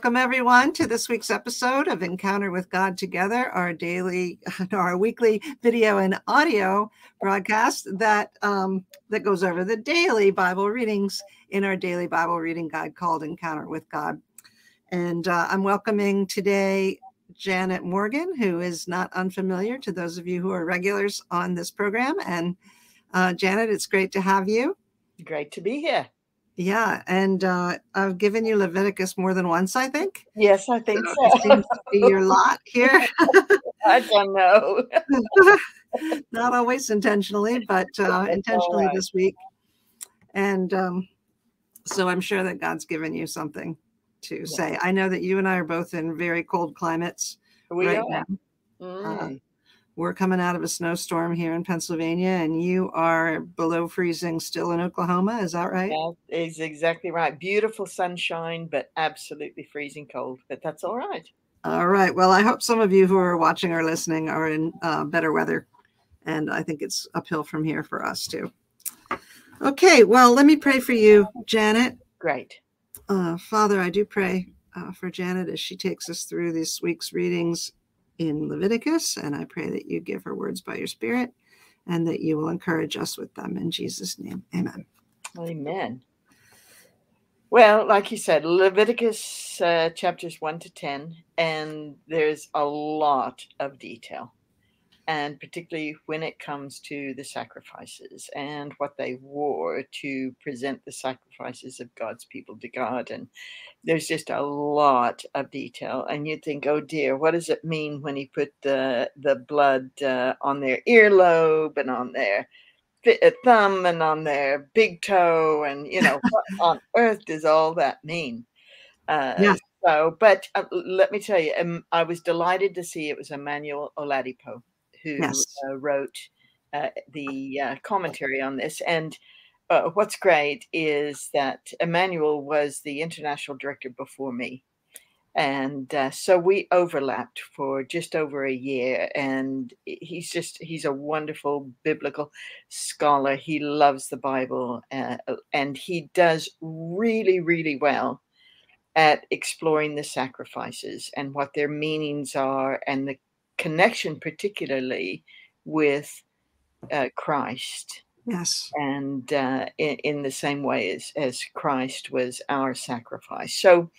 Welcome everyone to this week's episode of Encounter with God Together, our daily, our weekly video and audio broadcast that um, that goes over the daily Bible readings in our daily Bible reading guide called Encounter with God. And uh, I'm welcoming today Janet Morgan, who is not unfamiliar to those of you who are regulars on this program. And uh, Janet, it's great to have you. Great to be here. Yeah, and uh, I've given you Leviticus more than once, I think. Yes, I think so. so. seems to be your lot here. I don't know. Not always intentionally, but uh, intentionally right. this week. And um, so I'm sure that God's given you something to yeah. say. I know that you and I are both in very cold climates we right are. now. Mm. Uh, we're coming out of a snowstorm here in Pennsylvania, and you are below freezing still in Oklahoma. Is that right? That is exactly right. Beautiful sunshine, but absolutely freezing cold. But that's all right. All right. Well, I hope some of you who are watching or listening are in uh, better weather. And I think it's uphill from here for us too. Okay. Well, let me pray for you, Janet. Great. Uh, Father, I do pray uh, for Janet as she takes us through this week's readings in Leviticus. And I pray that you give her words by your Spirit and that you will encourage us with them. In Jesus' name, amen. Amen. Well, like you said, Leviticus uh, chapters 1 to 10, and there's a lot of detail and particularly when it comes to the sacrifices and what they wore to present the sacrifices of God's people to God. And there's just a lot of detail. And you think, oh dear, what does it mean when he put the, the blood uh, on their earlobe and on their uh, thumb and on their big toe? And, you know, what on earth does all that mean? Uh, yeah. So, but uh, let me tell you, um, I was delighted to see it was Emmanuel Oladipo who yes. uh, wrote uh, the uh, commentary on this. And uh, what's great is that Emmanuel was the international director before me. And uh, so we overlapped for just over a year. And he's just, he's a wonderful biblical scholar. He loves the Bible uh, and he does really, really well at exploring the sacrifices and what their meanings are and the connection, particularly with uh, Christ. Yes. And uh, in, in, the same way as, as Christ was our sacrifice. So,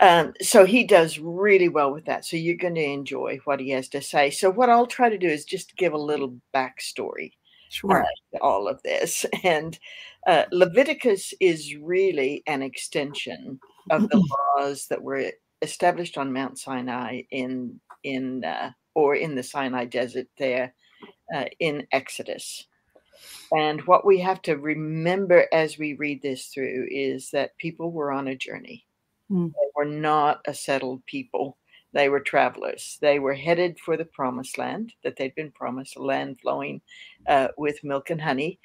um, so he does really well with that. So you're going to enjoy what he has to say. So what I'll try to do is just give a little backstory. Sure. Uh, all of this. And uh, Leviticus is really an extension of the laws that were established on Mount Sinai in in uh, or in the Sinai Desert there uh, in Exodus. And what we have to remember as we read this through is that people were on a journey. Mm. They were not a settled people. They were travelers. They were headed for the promised land that they'd been promised, a land flowing uh, with milk and honey.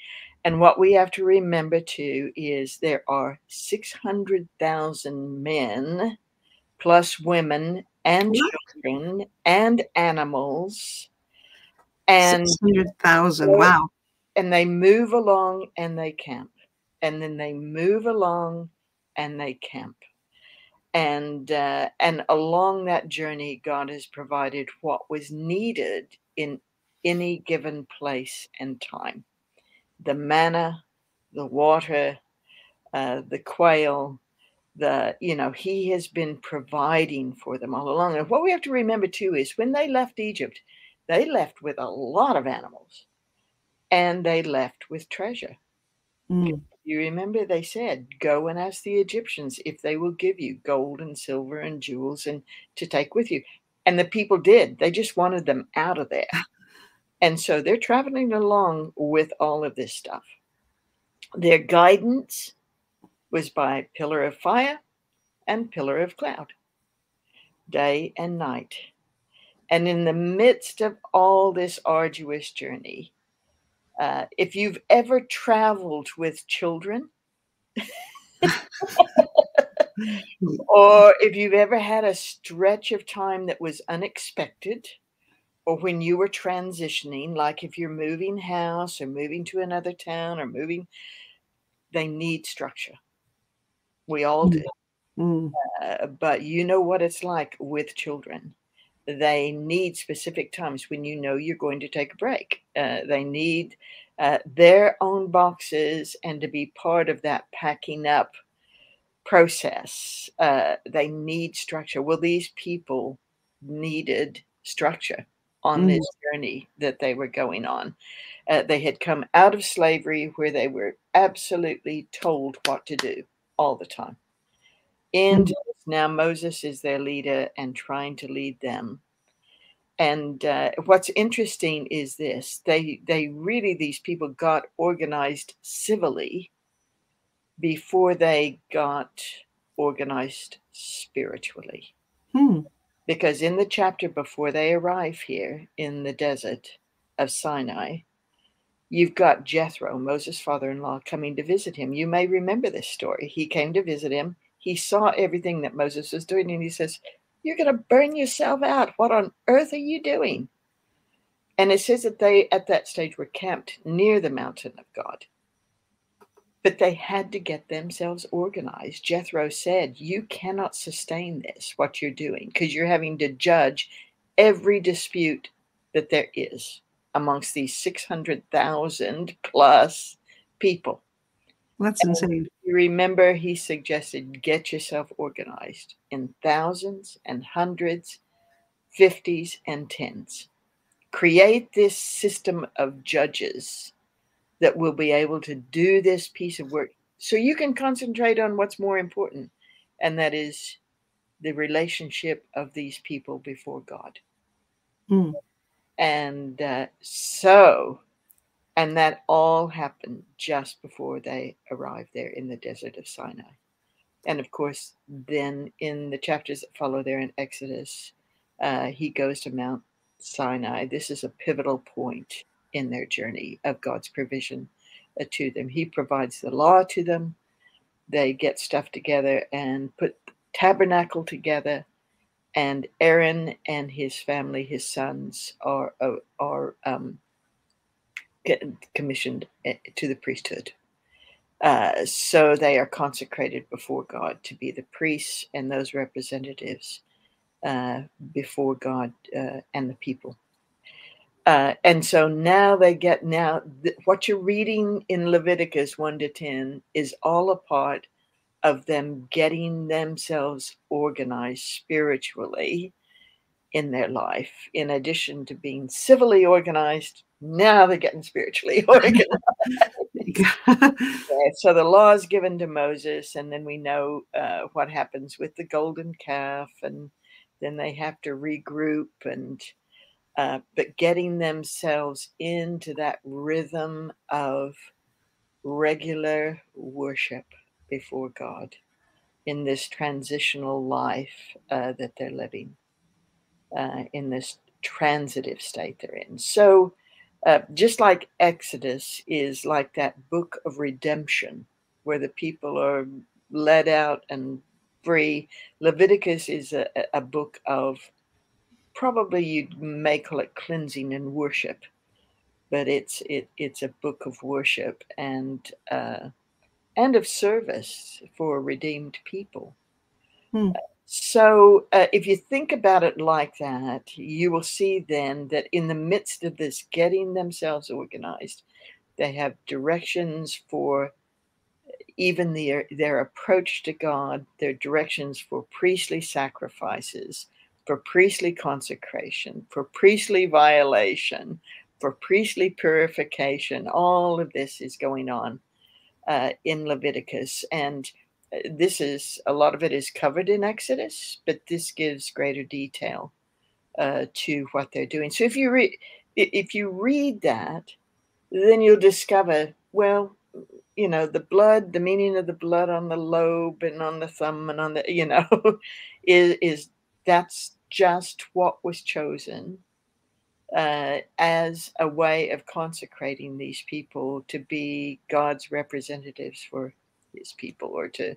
And what we have to remember too is there are 600,000 men plus women and children and animals. And 600,000. Wow. And they move along and they camp. And then they move along and they camp. And uh, and along that journey, God has provided what was needed in any given place and time. The manna, the water, uh, the quail, the you know he has been providing for them all along. And what we have to remember too is when they left egypt they left with a lot of animals and they left with treasure. Mm. you remember they said go and ask the egyptians if they will give you gold and silver and jewels and to take with you. And the people did. They just wanted them out of there. And so they're traveling along with all of this stuff. Their guidance was by pillar of fire and pillar of cloud, day and night. And in the midst of all this arduous journey, uh, if you've ever traveled with children, or if you've ever had a stretch of time that was unexpected, or when you were transitioning, like if you're moving house or moving to another town or moving, they need structure. We all do. Mm. Uh, but you know what it's like with children. They need specific times when you know you're going to take a break. Uh, they need uh, their own boxes and to be part of that packing up process. Uh, they need structure. Well, these people needed structure on Mm. this journey that they were going on. Uh, they had come out of slavery where they were absolutely told what to do all the time. And now Moses is their leader and trying to lead them. And uh, what's interesting is this: they they really these people got organized civilly before they got organized spiritually. Hmm. Because in the chapter before they arrive here in the desert of Sinai, you've got Jethro, Moses' father in law, coming to visit him. You may remember this story. He came to visit him. He saw everything that Moses was doing, and he says, You're going to burn yourself out. What on earth are you doing? And it says that they, at that stage, were camped near the mountain of God. But they had to get themselves organized. Jethro said, You cannot sustain this, what you're doing, because you're having to judge every dispute that there is amongst these 600,000 plus people. That's insane. You remember he suggested get yourself organized in thousands and hundreds, fifties and tens. Create this system of judges that will be able to do this piece of work so you can concentrate on what's more important, and that is the relationship of these people before God. Hmm. And uh, so, and that all happened just before they arrived there in the desert of Sinai. And of course, then in the chapters that follow there in Exodus, uh, he goes to Mount Sinai. This is a pivotal point in their journey of God's provision uh, to them. He provides the law to them. They get stuff together and put tabernacle together and Aaron and his family, his sons, are are, are um, commissioned eh, to the priesthood. Uh, so they are consecrated before God to be the priests and those representatives uh, before God uh, and the people. Uh, and so now they get now th- what you're reading in Leviticus 1 to 10 is all a part of them getting themselves organized spiritually in their life. In addition to being civilly organized, now they're getting spiritually organized. yeah, so the law is given to Moses, and then we know uh, what happens with the golden calf, and then they have to regroup and. Uh, but getting themselves into that rhythm of regular worship before God in this transitional life uh, that they're living, uh, in this transitive state they're in. So, uh, just like Exodus is like that book of redemption where the people are led out and free, Leviticus is a, a book of probably you may call it cleansing and worship, but it's it, it's a book of worship and uh, and of service for redeemed people. Hmm. So, uh, if you think about it like that, you will see then that in the midst of this getting themselves organized, they have directions for even their, their approach to God, their directions for priestly sacrifices, for priestly consecration, for priestly violation, for priestly purification. All of this is going on uh, in Leviticus. And uh, this is a lot of it is covered in Exodus, but this gives greater detail uh, to what they're doing. So if you read if you read that, then you'll discover well, you know, the blood, the meaning of the blood on the lobe and on the thumb and on the, you know, is is that's just what was chosen uh, as a way of consecrating these people to be God's representatives for his people or to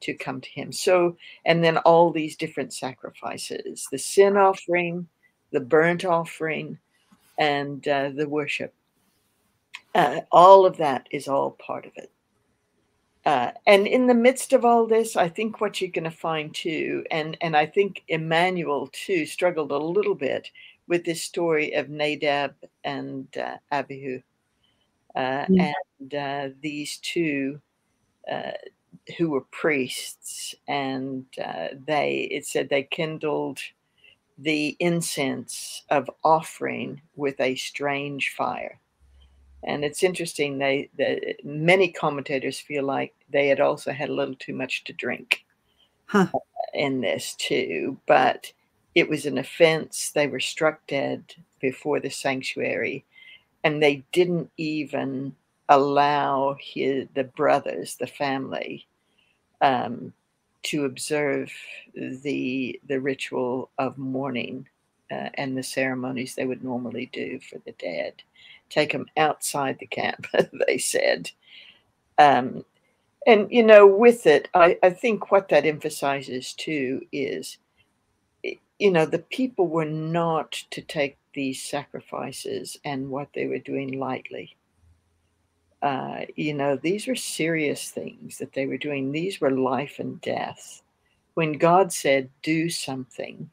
to come to him. So and then all these different sacrifices, the sin offering, the burnt offering, and uh, the worship. Uh, all of that is all part of it. uh, and in the midst of all this, I think what you're going to find too, and and I think Emmanuel too struggled a little bit with this story of Nadab and uh, Abihu, uh, mm. and uh, these two uh, who were priests, and uh, they it said they kindled the incense of offering with a strange fire. And it's interesting. They, the, many commentators feel like they had also had a little too much to drink huh. in this too. But it was an offense. They were struck dead before the sanctuary, and they didn't even allow his, the brothers, the family, um, to observe the the ritual of mourning uh, and the ceremonies they would normally do for the dead. Take them outside the camp, they said. Um, and you know, with it, I, I think what that emphasizes too is, you know, the people were not to take these sacrifices and what they were doing lightly. Uh, you know, these were serious things that they were doing. These were life and death. When God said, do something,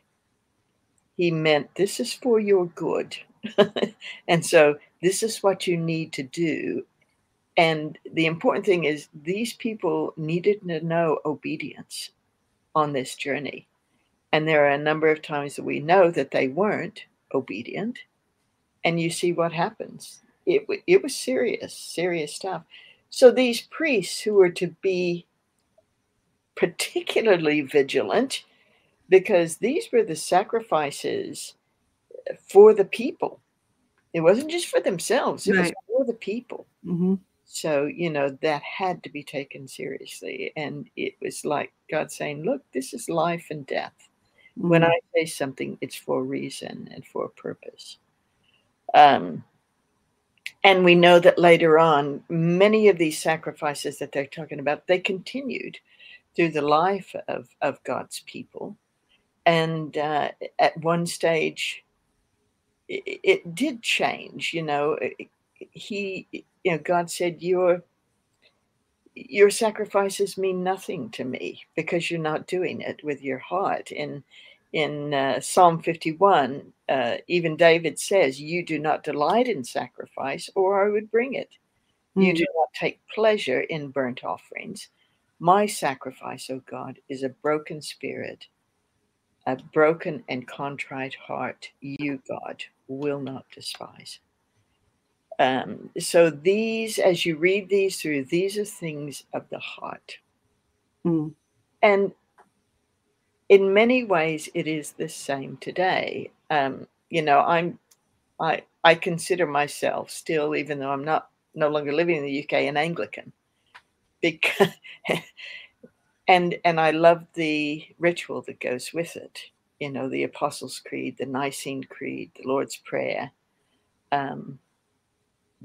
he meant this is for your good. and so this is what you need to do. And the important thing is, these people needed to know obedience on this journey. And there are a number of times that we know that they weren't obedient. And you see what happens it, it was serious, serious stuff. So these priests who were to be particularly vigilant because these were the sacrifices for the people. It wasn't just for themselves, it right. was for the people. Mm-hmm. So, you know, that had to be taken seriously. And it was like God saying, look, this is life and death. Mm-hmm. When I say something, it's for a reason and for a purpose. Um, and we know that later on, many of these sacrifices that they're talking about, they continued through the life of, of God's people. And uh, at one stage, it, it, did change. You know, he, you know, God said, "Your your sacrifices mean nothing to me because you're not doing it with your heart." And in uh, Psalm 51, uh, even David says, You do not delight in sacrifice, or I would bring it. Mm-hmm. You do hmm. not take pleasure in burnt offerings. My sacrifice, O God, is a broken spirit, a broken and contrite heart. You, God, will not despise. Um, so, these, as you read these through, these are things of the heart. Mm. And in many ways, it is the same today. Um, you know, I'm, I, I consider myself still, even though I'm not no longer living in the UK, an Anglican, because, and and I love the ritual that goes with it. You know, the Apostles' Creed, the Nicene Creed, the Lord's Prayer, um,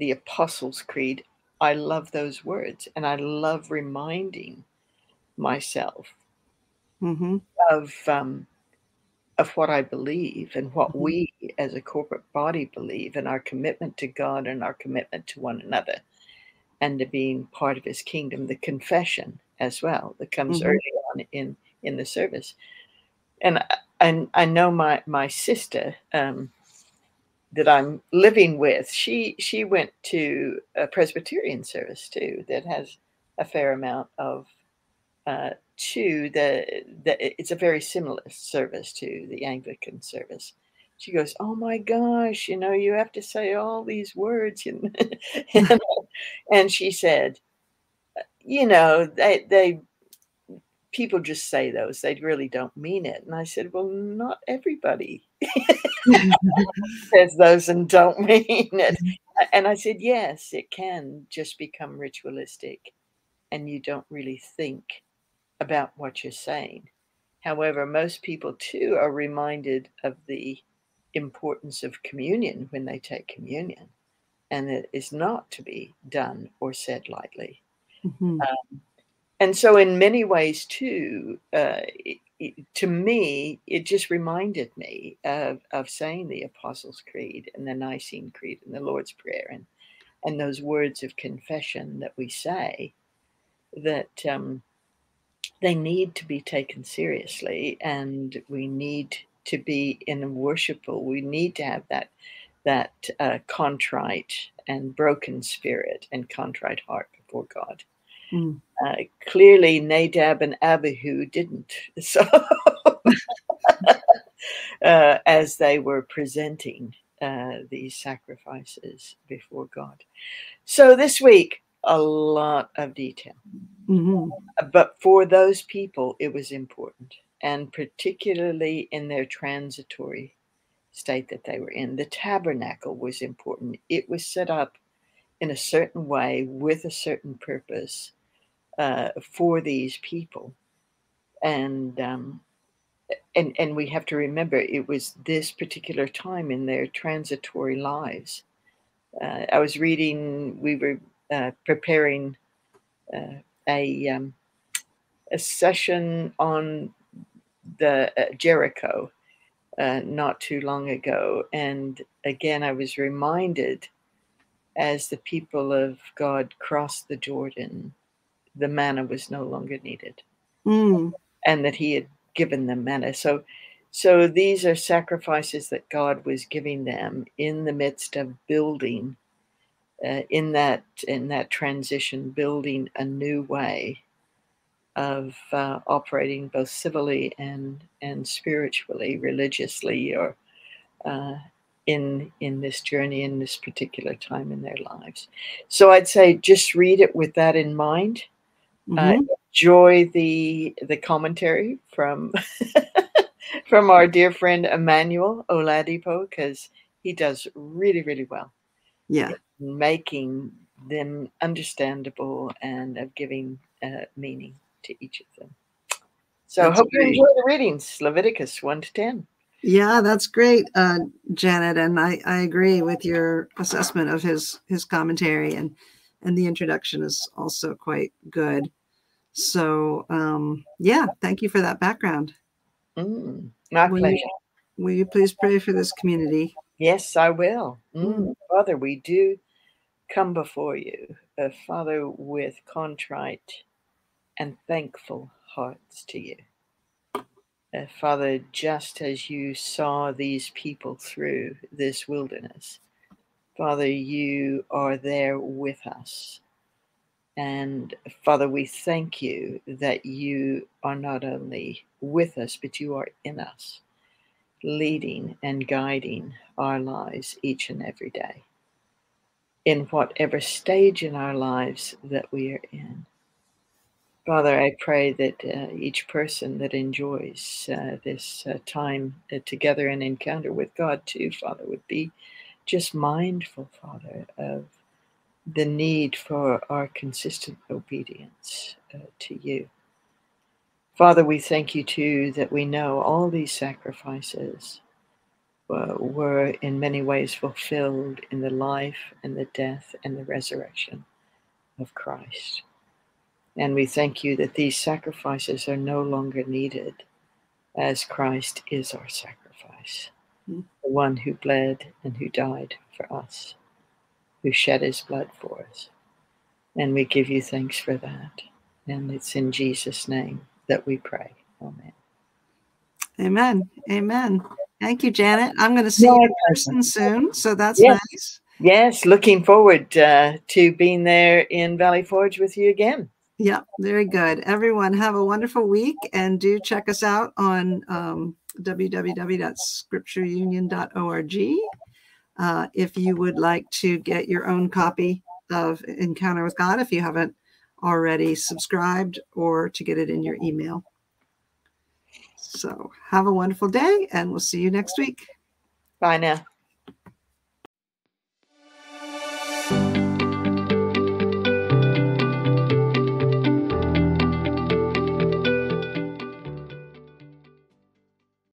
the Apostles' Creed. I love those words, and I love reminding myself mm-hmm. of um, of what I believe and what mm-hmm. we as a corporate body believe and our commitment to God and our commitment to one another and to being part of his kingdom, the confession as well that comes mm-hmm. early on in in the service. And and I know my my sister um, that I'm living with, she she went to a Presbyterian service too that has a fair amount of uh, to the, the it's a very similar service to the Anglican service. She goes, "Oh my gosh, you know, you have to say all these words," and and, and she said, "You know, they they people just say those; they really don't mean it." And I said, "Well, not everybody says those and don't mean it." And I said, "Yes, it can just become ritualistic, and you don't really think." about what you're saying. However, most people too are reminded of the importance of communion when they take communion, and it is not to be done or said lightly. Mm-hmm. Um, and so, in many ways, too, uh, to me, it just reminded me of, of saying the Apostles' Creed and the Nicene Creed and the Lord's Prayer and, and those words of confession that we say that um, they need to be taken seriously, and we need to be in worshipful. We need to have that that uh, contrite and broken spirit and contrite heart before God. Mm. Uh, clearly, Nadab and Abihu didn't. So, uh, as they were presenting uh, these sacrifices before God. So, this week, a lot of detail. Mm-hmm. But for those people, it was important, and particularly in their transitory state that they were in. The tabernacle was important. It was set up in a certain way with a certain purpose uh, for these people, and um, and and we have to remember it was this particular time in their transitory lives. Uh, I was reading. We were uh, preparing uh, a um, a session on the uh, Jericho uh, not too long ago. And again, I was reminded as the people of God crossed the Jordan, the manna was no longer needed, mm. and that He had given them manna. So, so these are sacrifices that God was giving them in the midst of building, uh, in that in that transition, building a new way of uh, operating both civilly and and spiritually, religiously, or uh, in in this journey in this particular time in their lives. So I'd say just read it with that in mind. Uh, mm-hmm. Uh, enjoy the the commentary from from our dear friend Emmanuel Oladipo because he does really really well. Yeah, making them understandable and of giving uh, meaning to each of them. So I hope great. you enjoy the readings, Leviticus 1 to 10. Yeah, that's great, uh, Janet, and I, I agree with your assessment of his his commentary and and the introduction is also quite good. So um, yeah, thank you for that background. Mm, my will pleasure. You, will you please pray for this community? Yes, I will. Mm, mm. Father, we do come before you, uh, Father, with contrite and thankful hearts to you. Uh, Father, just as you saw these people through this wilderness, Father, you are there with us. And Father, we thank you that you are not only with us, but you are in us, leading and guiding our lives each and every day, in whatever stage in our lives that we are in. Father, I pray that uh, each person that enjoys uh, this uh, time uh, together and encounter with God, too, Father, would be just mindful, Father, of the need for our consistent obedience uh, to you. Father, we thank you, too, that we know all these sacrifices uh, were in many ways fulfilled in the life and the death and the resurrection of Christ. And we thank you that these sacrifices are no longer needed as Christ is our sacrifice, the one who bled and who died for us, who shed his blood for us. And we give you thanks for that. And it's in Jesus' name that we pray. Amen. Amen. Amen. Thank you, Janet. I'm going to see you in person soon. So that's yes. nice. Yes, looking forward uh, to being there in Valley Forge with you again. Yeah, very good. Everyone, have a wonderful week and do check us out on um, www.scriptureunion.org. Uh, if you would like to get your own copy of Encounter with God, if you haven't already subscribed, or to get it in your email. So, have a wonderful day, and we'll see you next week. Bye now.